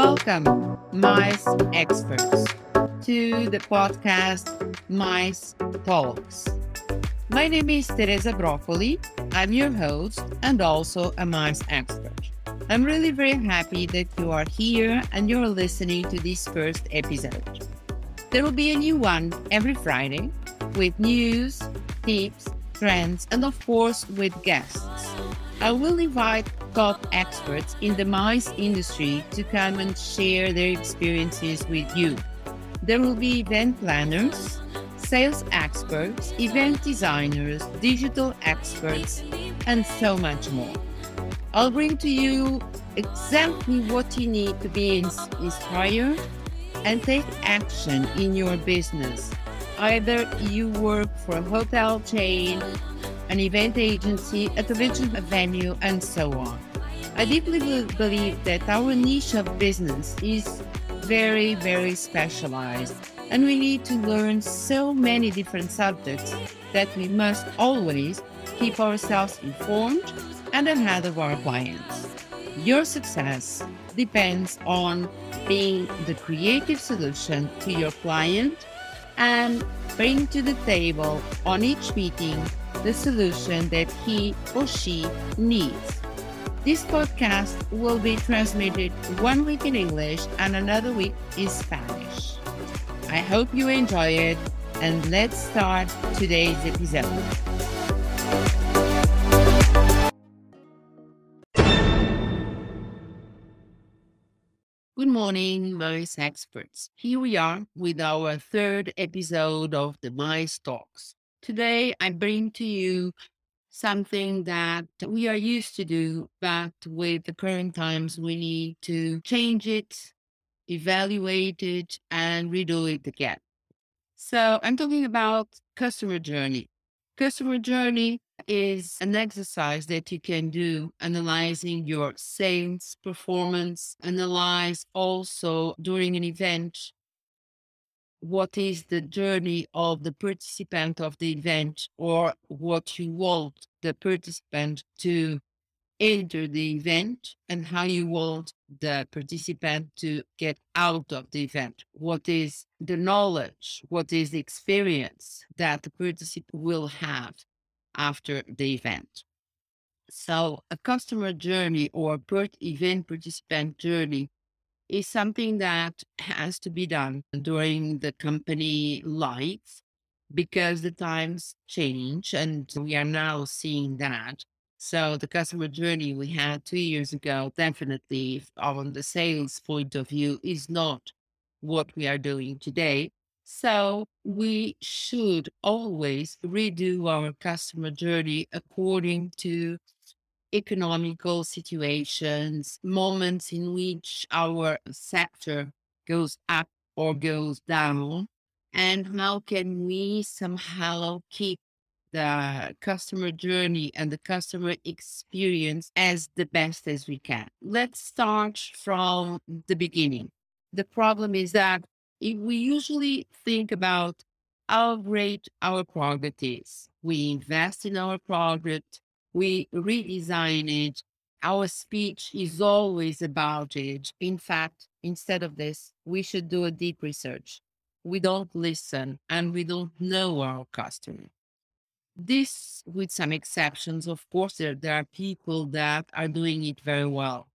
Welcome, MICE experts, to the podcast MICE Talks. My name is Teresa Broccoli. I'm your host and also a MICE expert. I'm really very happy that you are here and you're listening to this first episode. There will be a new one every Friday with news, tips, trends, and of course with guests. I will invite top experts in the MICE industry to come and share their experiences with you. There will be event planners, sales experts, event designers, digital experts, and so much more. I'll bring to you exactly what you need to be inspired and take action in your business. Either you work for a hotel chain, an event agency, a television venue, and so on. I deeply believe that our niche of business is very, very specialized and we need to learn so many different subjects that we must always keep ourselves informed and ahead of our clients. Your success depends on being the creative solution to your client and bring to the table on each meeting the solution that he or she needs. This podcast will be transmitted one week in English and another week in Spanish. I hope you enjoy it, and let's start today's episode. Good morning, MICE experts. Here we are with our third episode of the MICE Talks. Today, I bring to you something that we are used to do, but with the current times, we need to change it evaluate it, and redo it again. So I'm talking about customer journey. Customer journey is an exercise that you can do analyzing your sales performance, analyze also during an event what is the journey of the participant of the event or what you want the participant to enter the event and how you want the participant to get out of the event. What is the knowledge? What is the experience that the participant will have after the event? So, a customer journey or per event participant journey is something that has to be done during the company life because the times change and we are now seeing that so the customer journey we had two years ago, definitely on the sales point of view, is not what we are doing today. So we should always redo our customer journey according to economical situations, moments in which our sector goes up or goes down, and how can we somehow keep the customer journey and the customer experience as the best as we can. Let's start from the beginning. The problem is that we usually think about how great our product is, we invest in our product, we redesign it, our speech is always about it. In fact, instead of this, we should do a deep research. We don't listen and we don't know our customer. This, with some exceptions, of course, there, there are people that are doing it very well.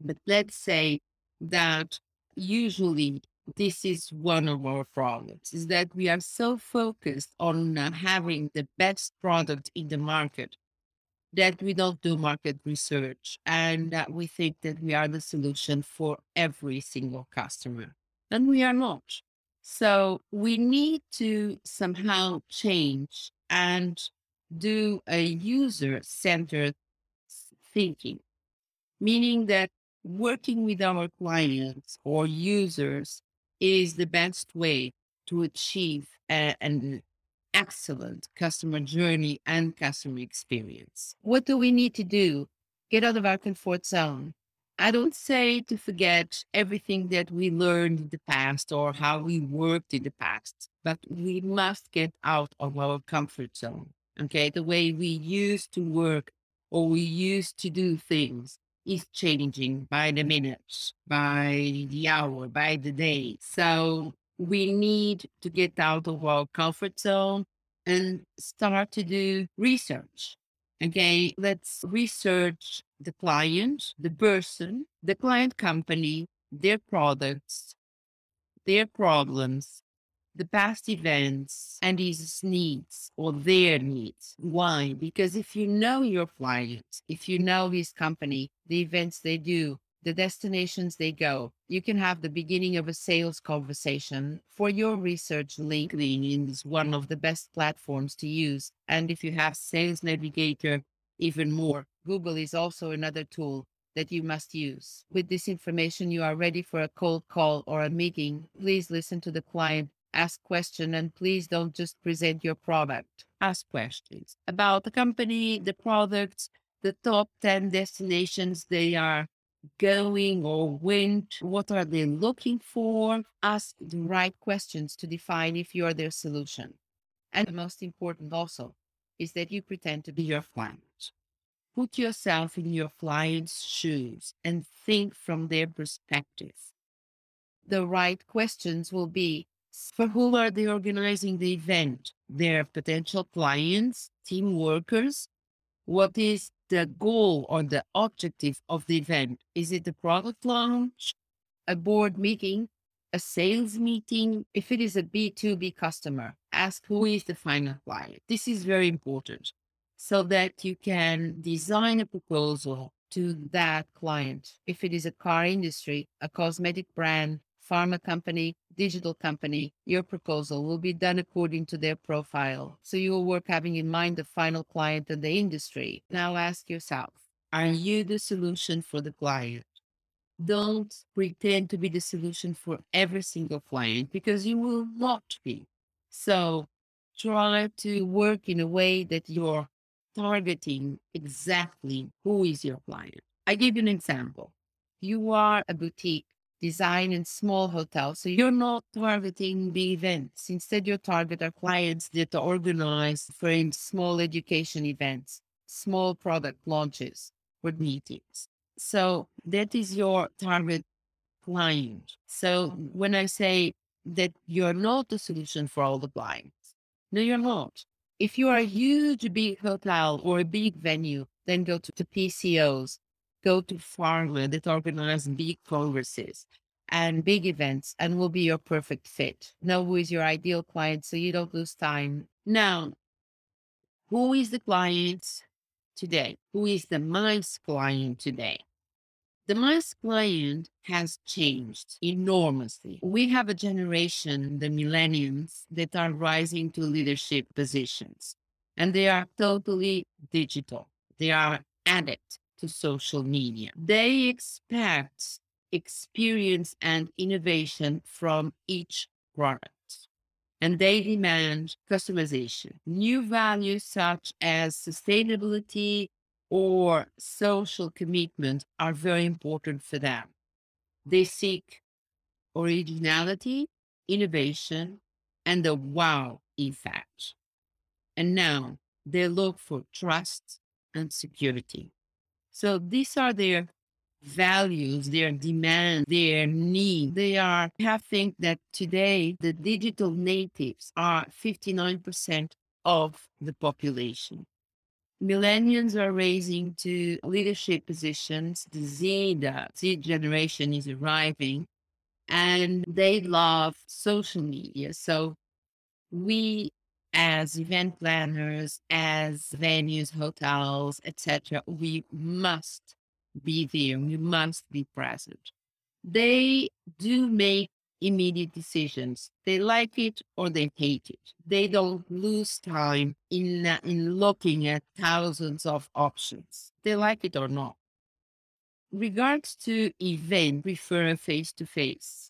But let's say that usually this is one of our problems is that we are so focused on uh, having the best product in the market that we don't do market research and that we think that we are the solution for every single customer. And we are not. So we need to somehow change and do a user centered thinking, meaning that working with our clients or users is the best way to achieve a, an excellent customer journey and customer experience. What do we need to do? Get out of our comfort zone. I don't say to forget everything that we learned in the past or how we worked in the past, but we must get out of our comfort zone. Okay. The way we used to work or we used to do things. is changing by the minute, by the hour, by the day. So we need to get out of our comfort zone and start to do research. Okay, let's research the client, the person, the client company, their products, their problems, the past events and his needs or their needs. Why? Because if you know your client, if you know his company, the events they do, the destinations they go, you can have the beginning of a sales conversation. For your research, LinkedIn is one of the best platforms to use. And if you have Sales Navigator, even more. Google is also another tool that you must use. With this information, you are ready for a cold call or a meeting. Please listen to the client ask questions and please don't just present your product. Ask questions about the company, the products, the top 10 destinations they are going or went. What are they looking for? Ask the right questions to define if you are their solution. And the most important also is that you pretend to be your client. Put yourself in your client's shoes and think from their perspective. The right questions will be for whom are they organizing the event? Their potential clients, team workers? What is the goal or the objective of the event? Is it a product launch, a board meeting, a sales meeting? If it is a B2B customer, ask who is the final client. This is very important so that you can design a proposal to that client. If it is a car industry, a cosmetic brand, pharma company, digital company, your proposal will be done according to their profile. So you will work having in mind the final client and the industry. Now ask yourself, are you the solution for the client? Don't pretend to be the solution for every single client because you will not be. So try to work in a way that you're targeting exactly who is your client. I give you an example. You are a boutique design in small hotels. So you're not targeting the events. Instead, you target our clients that organize for small education events, small product launches or meetings. So that is your target client. So when I say that you're not the solution for all the clients, no, you're not. If you are a huge big hotel or a big venue, then go to the PCOs, go to pharma that organize big congresses and big events and will be your perfect fit. Know who is your ideal client so you don't lose time. Now, who is the client today? Who is the MICE client today? The MICE client has changed enormously. We have a generation, the millennials, that are rising to leadership positions, and they are totally digital. They are addicted to social media. They expect experience and innovation from each product. And they demand customization. New values such as sustainability or social commitment are very important for them. They seek originality, innovation, and the wow effect. And now they look for trust and security. So these are their values, their demand, their need. They are, I think that today the digital natives are 59% of the population. Millennials are raising to leadership positions. The Z, the Z generation is arriving and they love social media. So we as event planners, as venues, hotels, etc., we must be there. We must be present. They do make immediate decisions. They like it or they hate it. They don't lose time in, uh, in looking at thousands of options. They like it or not. Regards to event, prefer face to face.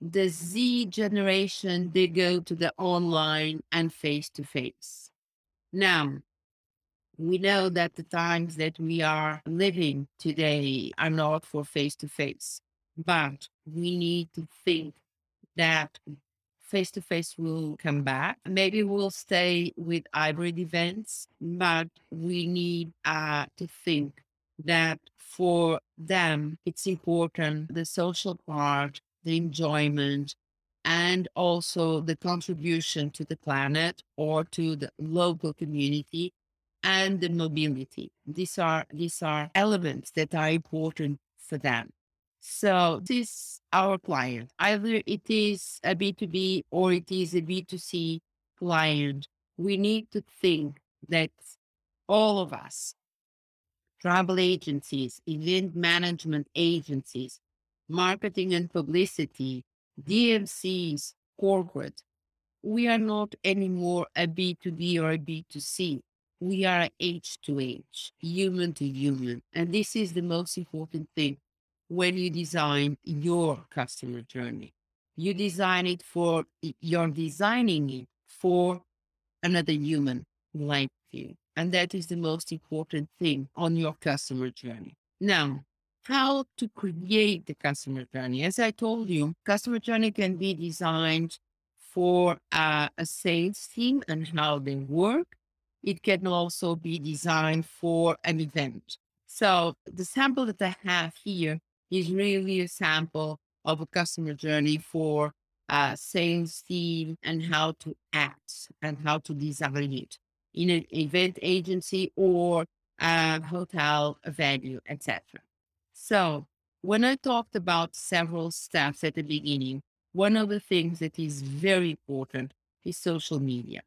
The Z generation, they go to the online and face to face. Now, we know that the times that we are living today are not for face to face, but we need to think that face to face will come back. Maybe we'll stay with hybrid events, but we need uh, to think that for them, it's important the social part, the enjoyment, and also the contribution to the planet or to the local community and the mobility. These are these are elements that are important for them. So this is our client. Either it is a B2B or it is a B2C client. We need to think that all of us, travel agencies, event management agencies, marketing and publicity, mm-hmm. DMCs, corporate, we are not anymore a B2B or a B2C. We are H to H, human to human. And this is the most important thing when you design your customer journey. You design it for, you're designing it for another human like you. And that is the most important thing on your customer journey. Now, how to create the customer journey. As I told you, customer journey can be designed for uh, a sales team and how they work. It can also be designed for an event. So the sample that I have here is really a sample of a customer journey for a sales team and how to act and how to design it in an event agency or a hotel, venue, etc. So when I talked about several steps at the beginning, one of the things that is very important is social media.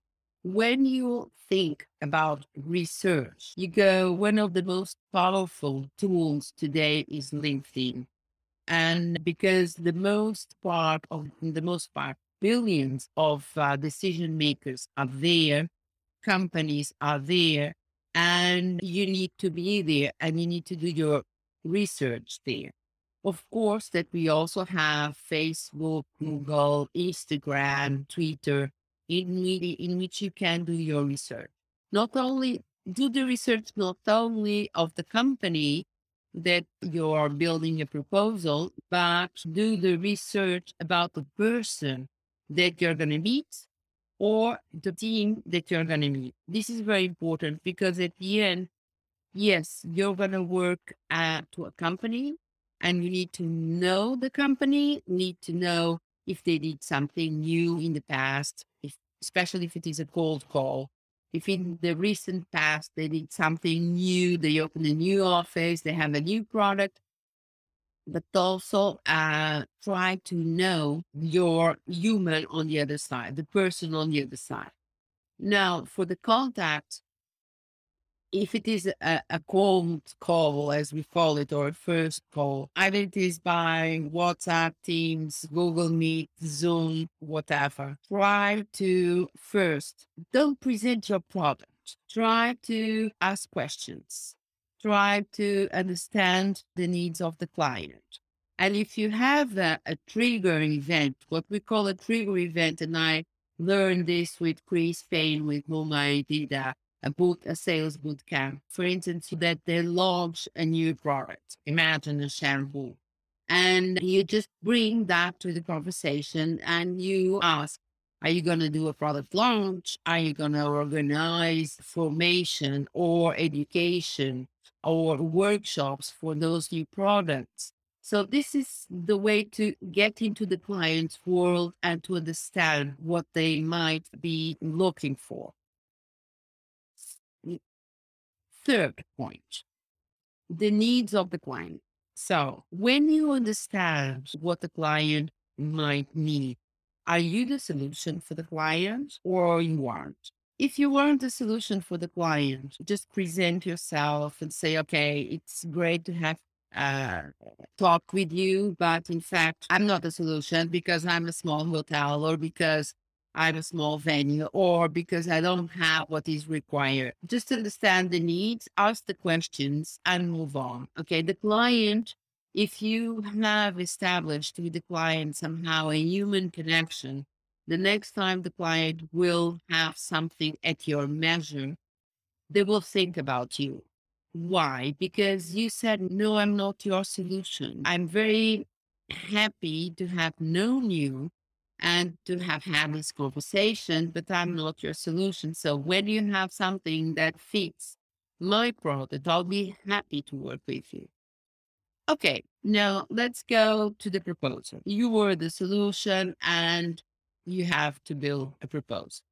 When you think about research, you go, one of the most powerful tools today is LinkedIn. And because the most part of the most part, billions of uh, decision makers are there, companies are there, and you need to be there and you need to do your research there. Of course, that we also have Facebook, Google, Instagram, Twitter, in, media, in which you can do your research. Not only do the research, not only of the company that you are building a proposal, but do the research about the person that you're going to meet or the team that you're going to meet. This is very important because at the end, Yes, you're going to work at to a company and you need to know the company, need to know if they did something new in the past, if, especially if it is a cold call. If in the recent past they did something new, they opened a new office, they have a new product, but also uh, try to know your human on the other side, the person on the other side. Now, for the contact, if it is a, a cold call, as we call it, or a first call, either it is by WhatsApp, Teams, Google Meet, Zoom, whatever, try to first don't present your product. Try to ask questions. Try to understand the needs of the client. And if you have a, a trigger event, what we call a trigger event, and I learned this with Chris Payne, with whom I did a a boot, a sales boot camp, for instance, that they launch a new product. Imagine a shampoo. And you just bring that to the conversation and you ask, are you going to do a product launch? Are you going to organize formation or education or workshops for those new products? So this is the way to get into the client's world and to understand what they might be looking for. Third point, the needs of the client. So when you understand what the client might need, are you the solution for the client or you aren't? If you aren't the solution for the client, just present yourself and say, okay, it's great to have uh, talk with you, but in fact, I'm not the solution because I'm a small hotel or because I'm a small venue or because I don't have what is required. Just understand the needs, ask the questions, and move on. Okay. The client, if you have established with the client somehow a human connection, the next time the client will have something at your measure, they will think about you. Why? Because you said, no, I'm not your solution. I'm very happy to have known you and to have had this conversation, but I'm mm-hmm. not your solution. So when you have something that fits my product, I'll be happy to work with you. Okay, now let's go to the proposal. You were the solution and you have to build a proposal.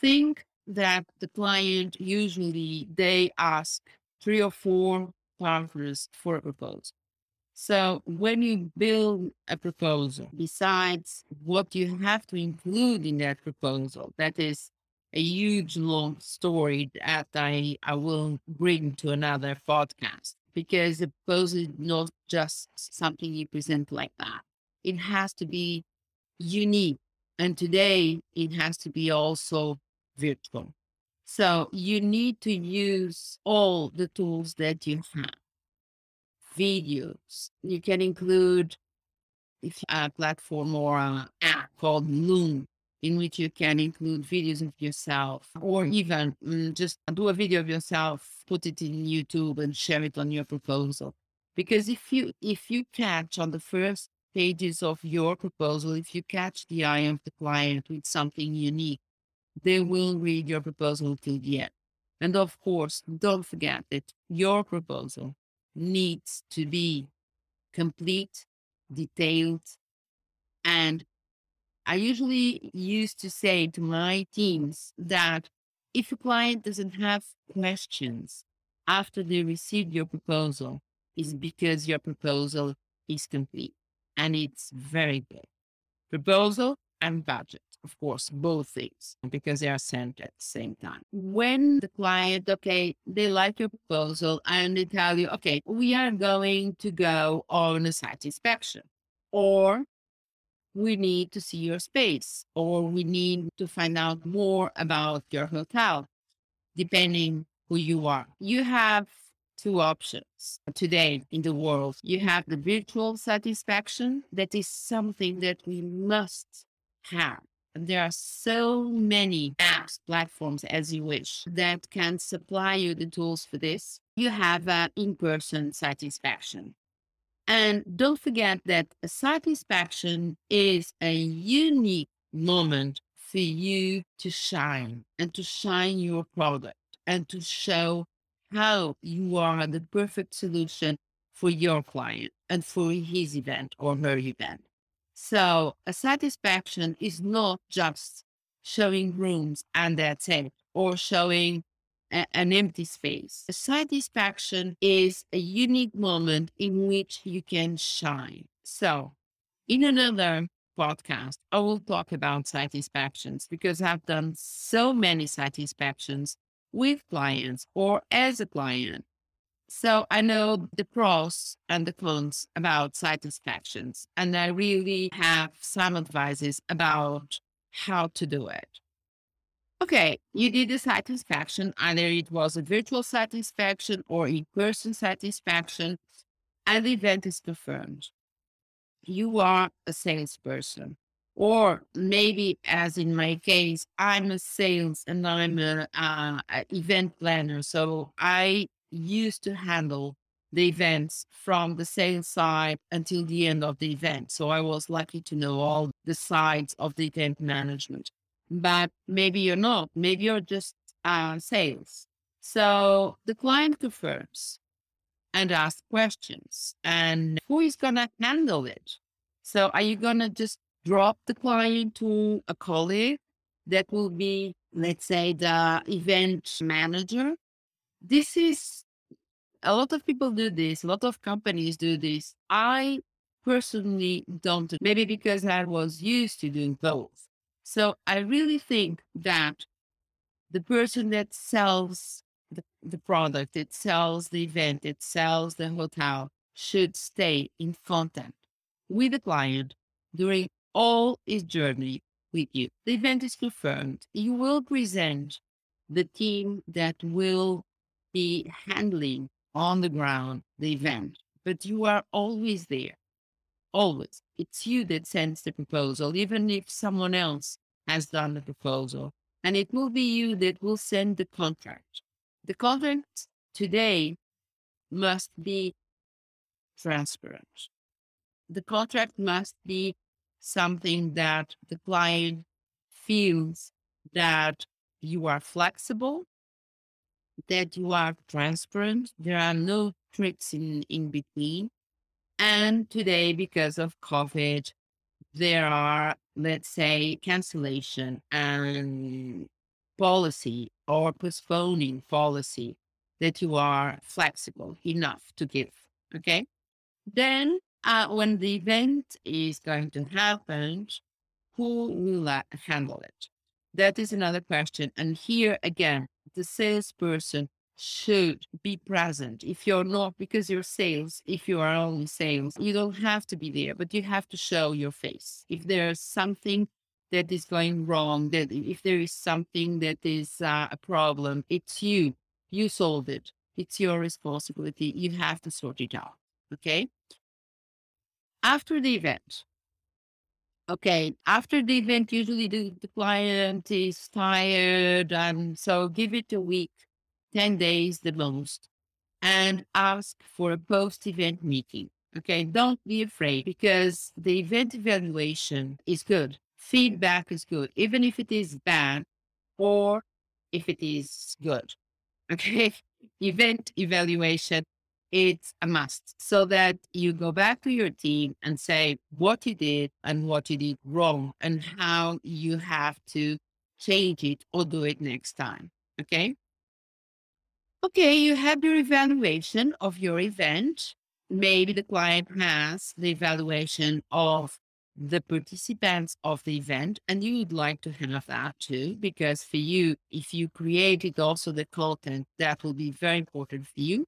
Think that the client usually they ask three or four partners for a proposal. So when you build a proposal, besides what you have to include in that proposal, that is a huge long story that I, I will bring to another podcast because a proposal is not just something you present like that. It has to be unique. And today it has to be also virtual. So you need to use all the tools that you have. Videos. You can include a platform or an app called Loom, in which you can include videos of yourself, or even mm, just do a video of yourself, put it in YouTube, and share it on your proposal. Because if you if you catch on the first pages of your proposal, if you catch the eye of the client with something unique, they will read your proposal till the end. And of course, don't forget that your proposal needs to be complete, detailed, and I usually used to say to my teams that if a client doesn't have questions after they receive your proposal, is because your proposal is complete and it's very good. Proposal and budget of course, both things because they are sent at the same time. When the client, okay, they like your proposal and they tell you, okay, we are going to go on a site inspection or we need to see your space or we need to find out more about your hotel, depending who you are. You have two options today in the world. You have the virtual site inspection. That is something that we must have there are so many apps, platforms as you wish that can supply you the tools for this. You have uh, an in person site inspection. And don't forget that site inspection is a unique moment for you to shine and to shine your product and to show how you are the perfect solution for your client and for his event or her event. So a site inspection is not just showing rooms and that's it, or showing a, an empty space. A site inspection is a unique moment in which you can shine. So in another podcast, I will talk about site inspections because I've done so many site inspections with clients or as a client so I know the pros and the cons about site inspections, and I really have some advices about how to do it. Okay, you did the site inspection, either it was a virtual site inspection or in person site inspection, and the event is confirmed. You are a salesperson. Or maybe, as in my case, I'm a sales and I'm an uh, event planner. So I used to handle the events from the sales side until the end of the event. So I was lucky to know all the sides of the event management. But maybe you're not. Maybe you're just uh, sales. So the client confirms and asks questions. And who is going to handle it? So are you going to just drop the client to a colleague that will be, let's say, the event manager? This is a lot of people do this, a lot of companies do this. I personally don't, maybe because I was used to doing both. So I really think that the person that sells the, the product, it sells the event, it sells the hotel, should stay in contact with the client during all his journey with you. The event is confirmed. You will present the team that will be handling on the ground the event, but you are always there. Always. It's you that sends the proposal, even if someone else has done the proposal. And it will be you that will send the contract. The contract today must be transparent. The contract must be something that the client feels that you are flexible that you are transparent. There are no tricks in, in between. And today, because of COVID, there are, let's say, cancellation and policy or postponing policy that you are flexible enough to give. Okay. Then, uh, when the event is going to happen, who will uh, handle it? That is another question. And here again, the salesperson should be present. If you're not, because you're sales, if you are only sales, you don't have to be there, but you have to show your face. If there's something that is going wrong, that if there is something that is uh, a problem, it's you. You solve it. It's your responsibility. You have to sort it out. Okay. After the event, okay, after the event, usually the, the client is tired. And so give it a week, 10 days the most, and ask for a post event meeting. Okay. Don't be afraid because the event evaluation is good. Feedback is good, even if it is bad or if it is good. Okay. Event evaluation it's a must so that you go back to your team and say what you did and what you did wrong and how you have to change it or do it next time. Okay. Okay, you have your evaluation of your event. Maybe the client has the evaluation of the participants of the event, and you would like to have that too, because for you, if you created also the content, that will be very important for you.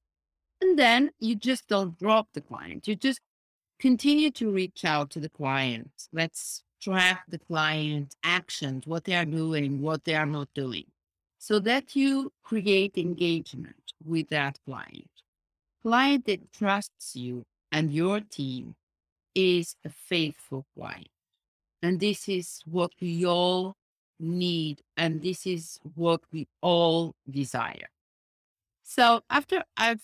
And then you just don't drop the client. You just continue to reach out to the client. Let's track the client actions, what they are doing, what they are not doing, so that you create engagement with that client. Client that trusts you and your team is a faithful client. And this is what we all need. And this is what we all desire. So after I've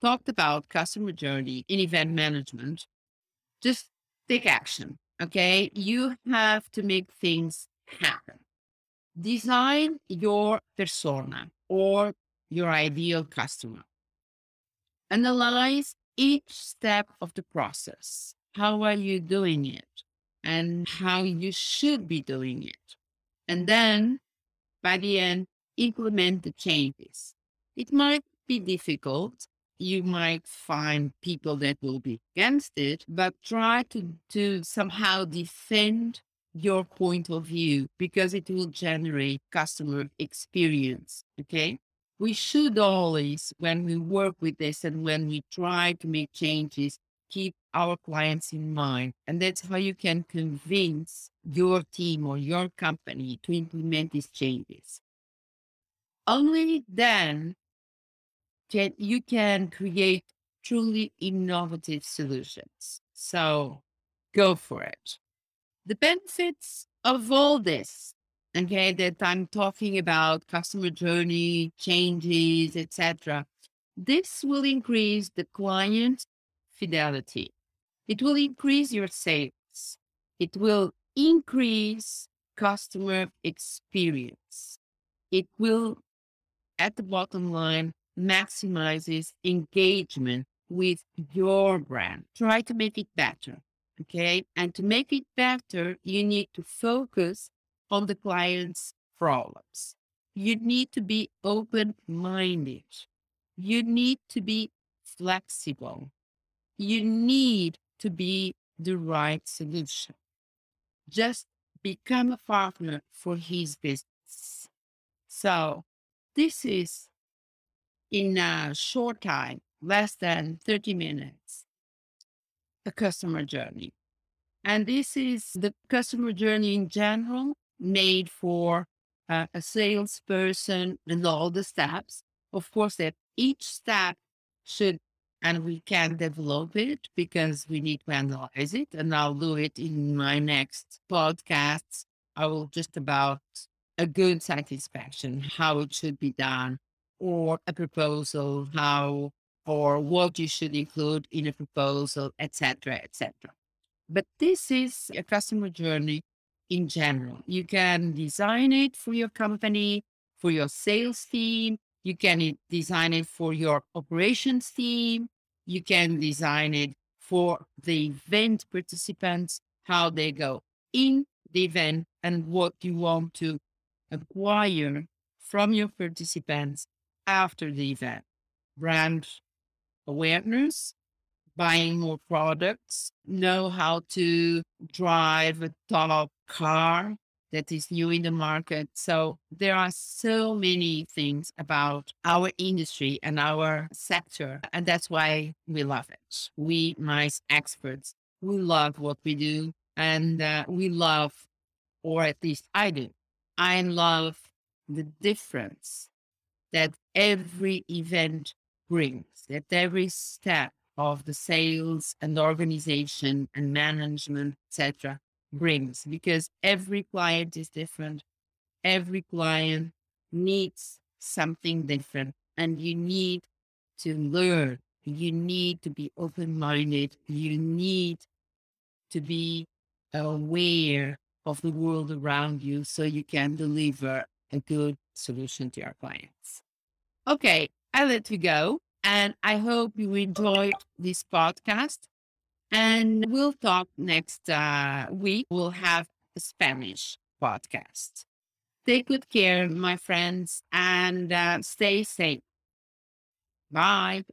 talked about customer journey in event management, just take action. Okay. You have to make things happen. Design your persona or your ideal customer. Analyze each step of the process. How are you doing it? And how you should be doing it. And then by the end, implement the changes. It might be difficult you might find people that will be against it, but try to, to somehow defend your point of view because it will generate customer experience. Okay. We should always, when we work with this and when we try to make changes, keep our clients in mind. And that's how you can convince your team or your company to implement these changes. Only then can you can create truly innovative solutions. So go for it. The benefits of all this, okay, that I'm talking about customer journey, changes, etc. This will increase the client fidelity. It will increase your sales. It will increase customer experience. It will, at the bottom line, maximizes engagement with your brand. Try to make it better. Okay. And to make it better, you need to focus on the client's problems. You need to be open minded. You need to be flexible. You need to be the right solution. Just become a partner for his business. So, this is in a short time, less than 30 minutes, the customer journey. And this is the customer journey in general made for uh, a salesperson and all the steps. Of course, that each step should, and we can develop it because we need to analyze it. And I'll do it in my next podcast. I will just about a good site inspection, how it should be done, or a proposal, how or what you should include in a proposal, etc., etc. But this is a customer journey in general. You can design it for your company, for your sales team, You can design it for your operations team. You can design it for the event participants, how they go in the event and what you want to acquire from your participants after the event. Brand awareness, buying more products, know how to drive a top car that is new in the market. So there are so many things about our industry and our sector. And that's why we love it. We, MICE experts, we love what we do. And uh, we love, or at least I do, I love the difference that every event brings, that every step of the sales and organization and management, etc., brings because every client is different. Every client needs something different, and you need to learn. You need to be open minded. You need to be aware of the world around you so you can deliver a good solution to your clients. Okay, I let you go. And I hope you enjoyed this podcast. And we'll talk next uh, week. We'll have a Spanish podcast. Take good care, my friends, and uh, stay safe. Bye.